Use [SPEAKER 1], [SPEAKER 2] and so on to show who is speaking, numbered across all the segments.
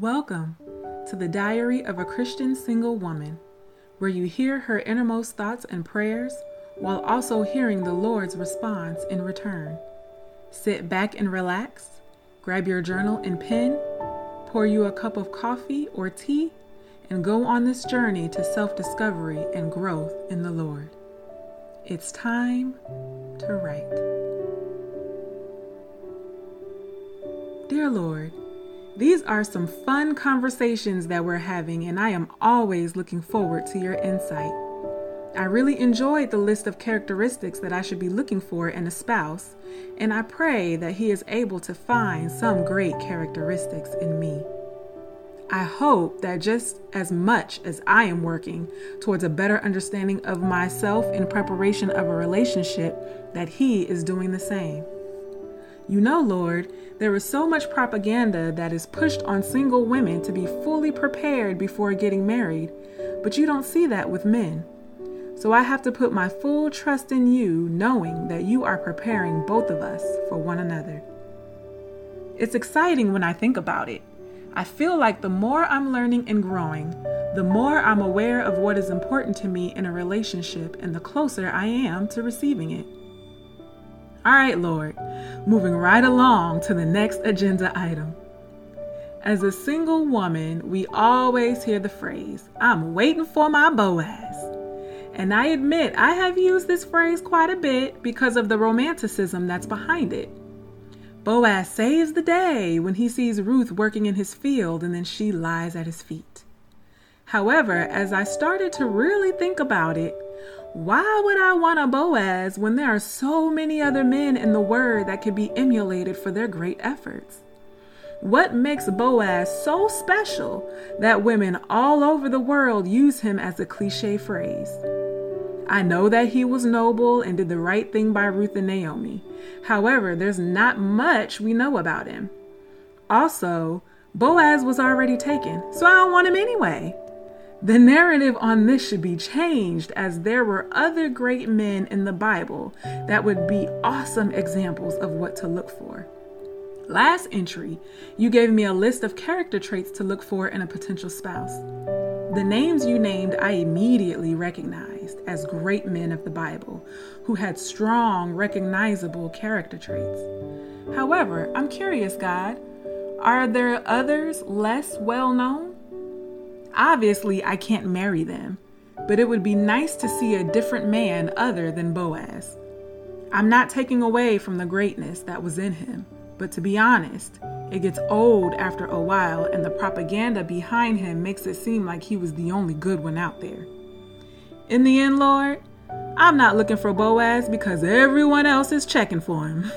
[SPEAKER 1] Welcome to the Diary of a Christian Single Woman, where you hear her innermost thoughts and prayers while also hearing the Lord's response in return. Sit back and relax, grab your journal and pen, pour you a cup of coffee or tea, and go on this journey to self discovery and growth in the Lord. It's time to write. Dear Lord, these are some fun conversations that we're having, and I am always looking forward to your insight. I really enjoyed the list of characteristics that I should be looking for in a spouse, and I pray that He is able to find some great characteristics in me. I hope that just as much as I am working towards a better understanding of myself in preparation of a relationship, that He is doing the same. You know, Lord, there is so much propaganda that is pushed on single women to be fully prepared before getting married, but you don't see that with men. So I have to put my full trust in you, knowing that you are preparing both of us for one another. It's exciting when I think about it. I feel like the more I'm learning and growing, the more I'm aware of what is important to me in a relationship and the closer I am to receiving it. All right, Lord, moving right along to the next agenda item. As a single woman, we always hear the phrase, I'm waiting for my Boaz. And I admit I have used this phrase quite a bit because of the romanticism that's behind it. Boaz saves the day when he sees Ruth working in his field and then she lies at his feet. However, as I started to really think about it, why would I want a Boaz when there are so many other men in the Word that could be emulated for their great efforts? What makes Boaz so special that women all over the world use him as a cliche phrase? I know that he was noble and did the right thing by Ruth and Naomi. However, there's not much we know about him. Also, Boaz was already taken, so I don't want him anyway. The narrative on this should be changed as there were other great men in the Bible that would be awesome examples of what to look for. Last entry, you gave me a list of character traits to look for in a potential spouse. The names you named, I immediately recognized as great men of the Bible who had strong, recognizable character traits. However, I'm curious, God, are there others less well known? Obviously, I can't marry them, but it would be nice to see a different man other than Boaz. I'm not taking away from the greatness that was in him, but to be honest, it gets old after a while, and the propaganda behind him makes it seem like he was the only good one out there. In the end, Lord, I'm not looking for Boaz because everyone else is checking for him.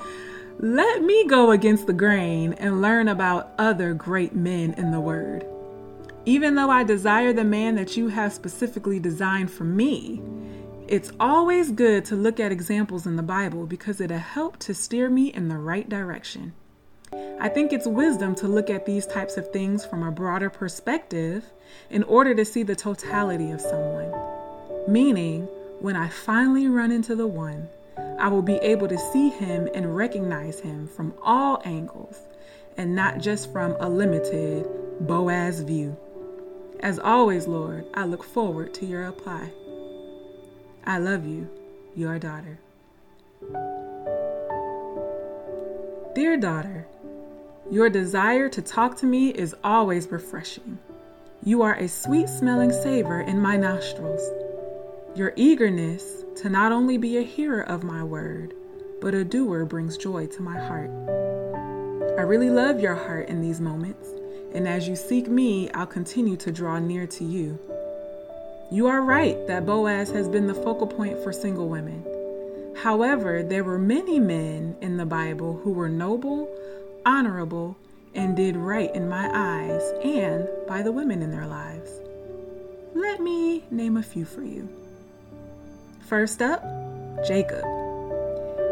[SPEAKER 1] Let me go against the grain and learn about other great men in the Word. Even though I desire the man that you have specifically designed for me, it's always good to look at examples in the Bible because it'll help to steer me in the right direction. I think it's wisdom to look at these types of things from a broader perspective in order to see the totality of someone. Meaning, when I finally run into the one, I will be able to see him and recognize him from all angles and not just from a limited Boaz view. As always, Lord, I look forward to your reply. I love you, your daughter. Dear daughter, your desire to talk to me is always refreshing. You are a sweet smelling savor in my nostrils. Your eagerness to not only be a hearer of my word, but a doer brings joy to my heart. I really love your heart in these moments and as you seek me, I'll continue to draw near to you. You are right that Boaz has been the focal point for single women. However, there were many men in the Bible who were noble, honorable, and did right in my eyes and by the women in their lives. Let me name a few for you. First up, Jacob.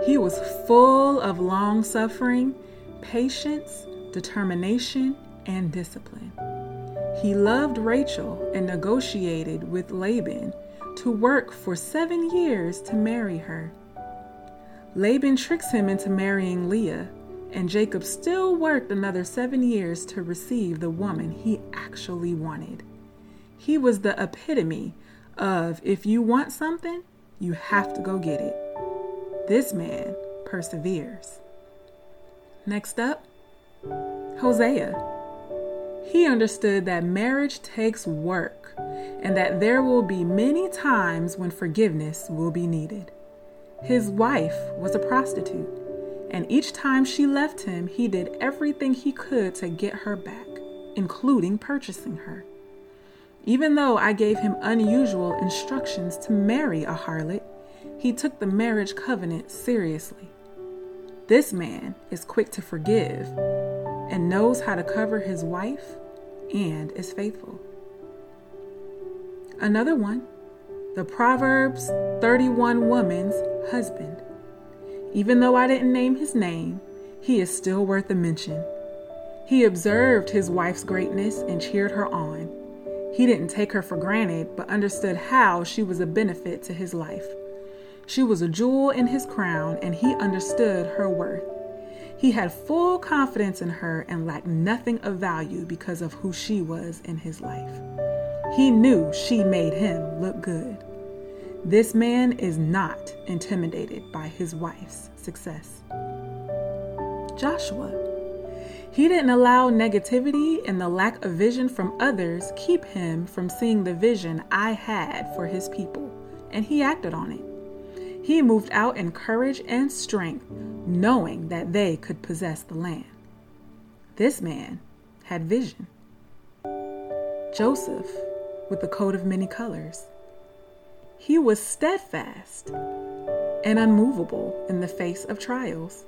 [SPEAKER 1] He was full of long suffering, patience, determination, and discipline. He loved Rachel and negotiated with Laban to work for seven years to marry her. Laban tricks him into marrying Leah, and Jacob still worked another seven years to receive the woman he actually wanted. He was the epitome of if you want something, you have to go get it. This man perseveres. Next up, Hosea. He understood that marriage takes work and that there will be many times when forgiveness will be needed. His wife was a prostitute, and each time she left him, he did everything he could to get her back, including purchasing her. Even though I gave him unusual instructions to marry a harlot, he took the marriage covenant seriously. This man is quick to forgive and knows how to cover his wife and is faithful. Another one, the Proverbs 31 woman's husband. Even though I didn't name his name, he is still worth a mention. He observed his wife's greatness and cheered her on. He didn't take her for granted, but understood how she was a benefit to his life. She was a jewel in his crown, and he understood her worth. He had full confidence in her and lacked nothing of value because of who she was in his life. He knew she made him look good. This man is not intimidated by his wife's success. Joshua. He didn't allow negativity and the lack of vision from others keep him from seeing the vision I had for his people, and he acted on it. He moved out in courage and strength, knowing that they could possess the land. This man had vision. Joseph, with the coat of many colors. He was steadfast and unmovable in the face of trials.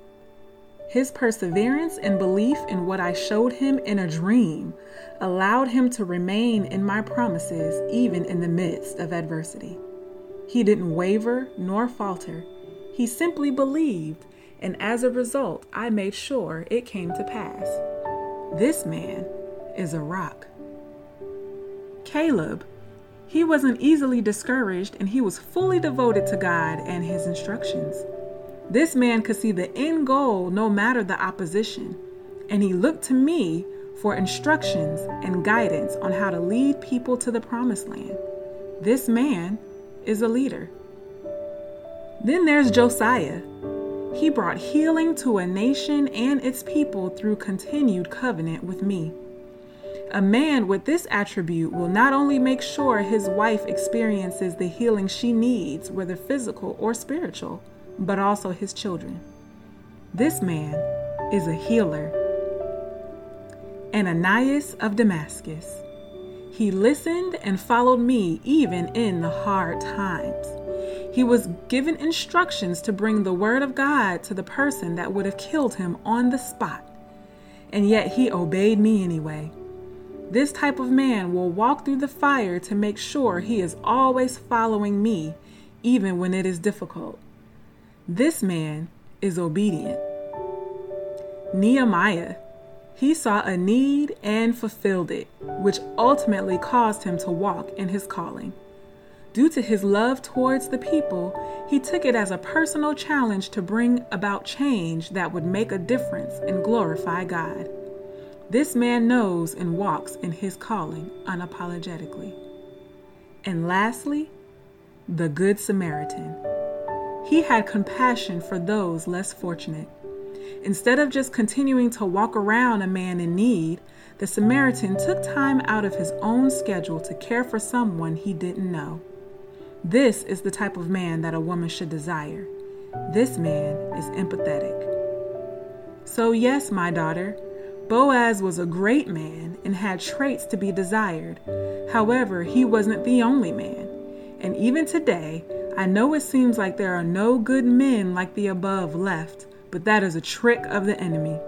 [SPEAKER 1] His perseverance and belief in what I showed him in a dream allowed him to remain in my promises even in the midst of adversity. He didn't waver nor falter. He simply believed, and as a result, I made sure it came to pass. This man is a rock. Caleb, he wasn't easily discouraged and he was fully devoted to God and his instructions. This man could see the end goal no matter the opposition, and he looked to me for instructions and guidance on how to lead people to the promised land. This man is a leader. Then there's Josiah. He brought healing to a nation and its people through continued covenant with me. A man with this attribute will not only make sure his wife experiences the healing she needs, whether physical or spiritual, but also his children. This man is a healer. Ananias of Damascus. He listened and followed me even in the hard times. He was given instructions to bring the word of God to the person that would have killed him on the spot. And yet he obeyed me anyway. This type of man will walk through the fire to make sure he is always following me, even when it is difficult. This man is obedient. Nehemiah he saw a need and fulfilled it, which ultimately caused him to walk in his calling. Due to his love towards the people, he took it as a personal challenge to bring about change that would make a difference and glorify God. This man knows and walks in his calling unapologetically. And lastly, the Good Samaritan. He had compassion for those less fortunate. Instead of just continuing to walk around a man in need, the Samaritan took time out of his own schedule to care for someone he didn't know. This is the type of man that a woman should desire. This man is empathetic. So, yes, my daughter, Boaz was a great man and had traits to be desired. However, he wasn't the only man. And even today, I know it seems like there are no good men like the above left, but that is a trick of the enemy.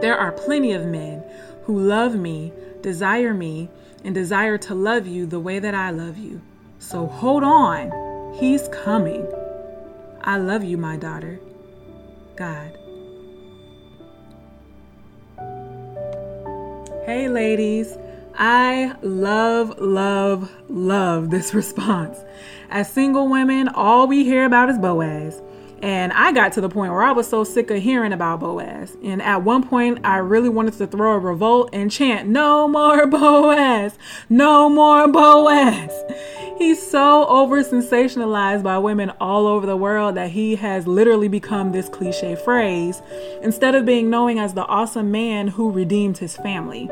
[SPEAKER 1] There are plenty of men who love me, desire me, and desire to love you the way that I love you. So hold on, He's coming. I love you, my daughter. God. Hey, ladies. I love, love, love this response. As single women, all we hear about is Boaz. And I got to the point where I was so sick of hearing about Boaz. And at one point, I really wanted to throw a revolt and chant, No more Boaz! No more Boaz! He's so over sensationalized by women all over the world that he has literally become this cliche phrase instead of being known as the awesome man who redeemed his family.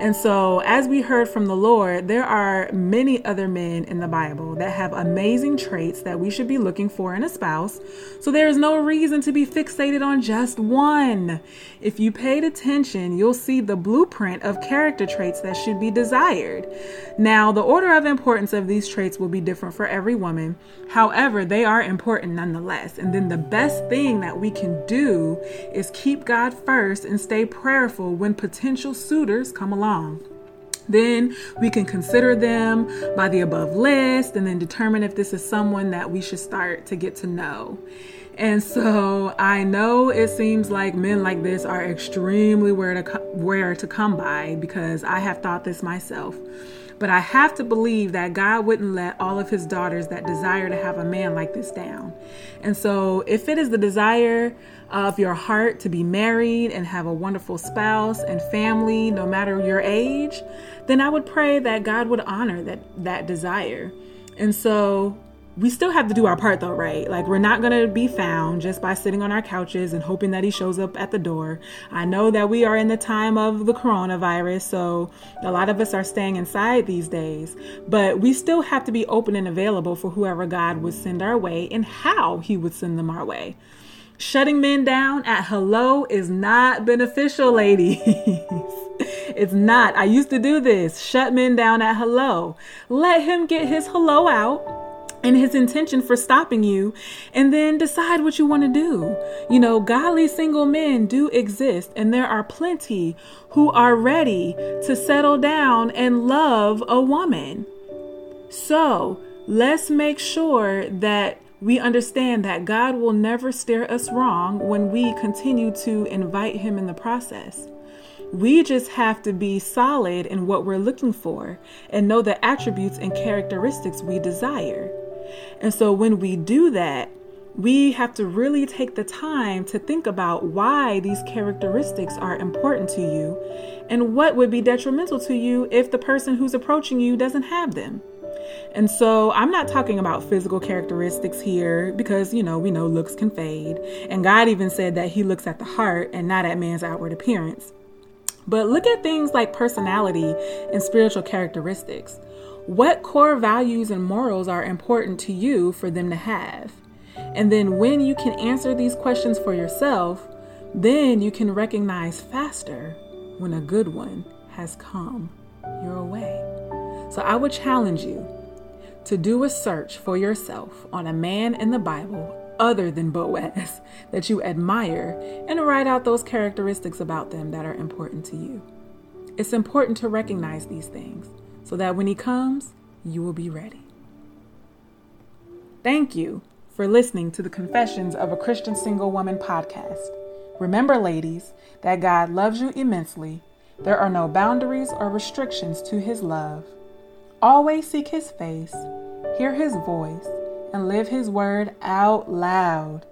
[SPEAKER 1] And so, as we heard from the Lord, there are many other men in the Bible that have amazing traits that we should be looking for in a spouse. So, there is no reason to be fixated on just one. If you paid attention, you'll see the blueprint of character traits that should be desired. Now, the order of importance of these traits will be different for every woman. However, they are important nonetheless. And then the best thing that we can do is keep God first and stay prayerful when potential suitors come along. Then we can consider them by the above list and then determine if this is someone that we should start to get to know. And so I know it seems like men like this are extremely rare to, rare to come by because I have thought this myself. But I have to believe that God wouldn't let all of his daughters that desire to have a man like this down. And so, if it is the desire of your heart to be married and have a wonderful spouse and family, no matter your age, then I would pray that God would honor that, that desire. And so, we still have to do our part though, right? Like, we're not to be found just by sitting on our couches and hoping that he shows up at the door. I know that we are in the time of the coronavirus, so a lot of us are staying inside these days, but we still have to be open and available for whoever God would send our way and how he would send them our way. Shutting men down at hello is not beneficial, ladies. it's not. I used to do this. Shut men down at hello. Let him get his hello out and his intention for stopping you and then decide what you want to do. You know, godly single men do exist and there are plenty who are ready to settle down and love a woman. So, let's make sure that we understand that God will never steer us wrong when we continue to invite him in the process. We just have to be solid in what we're looking for and know the attributes and characteristics we desire. And so when we do that, we have to really take the time to think about why these characteristics are important to you and what would be detrimental to you if the person who's approaching you doesn't have them. And so I'm not talking about physical characteristics here because, you know, we know looks can fade. And God even said that He looks at the heart and not at man's outward appearance. But look at things like personality and spiritual characteristics. What core values and morals are important to you for them to have? And then when you can answer these questions for yourself, then you can recognize faster when a good one has come your way. So I would challenge you to do a search for yourself on a man in the Bible other than Boaz that you admire and write out those characteristics about them that are important to you. It's important to recognize these things so that when He comes, you will be ready. Thank you for listening to the Confessions of a Christian Single Woman podcast. Remember, ladies, that God loves you immensely. There are no boundaries or restrictions to His love. Always seek His face, hear His voice, and live His word out loud.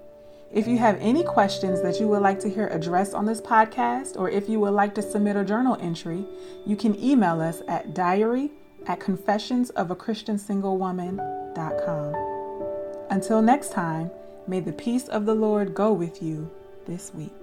[SPEAKER 1] If you have any questions that you would like to hear addressed on this podcast, or if you would like to submit a journal entry, you can email us at diary at confessionsofaChristiansinglewoman.com. Until next time, may the peace of the Lord go with you this week.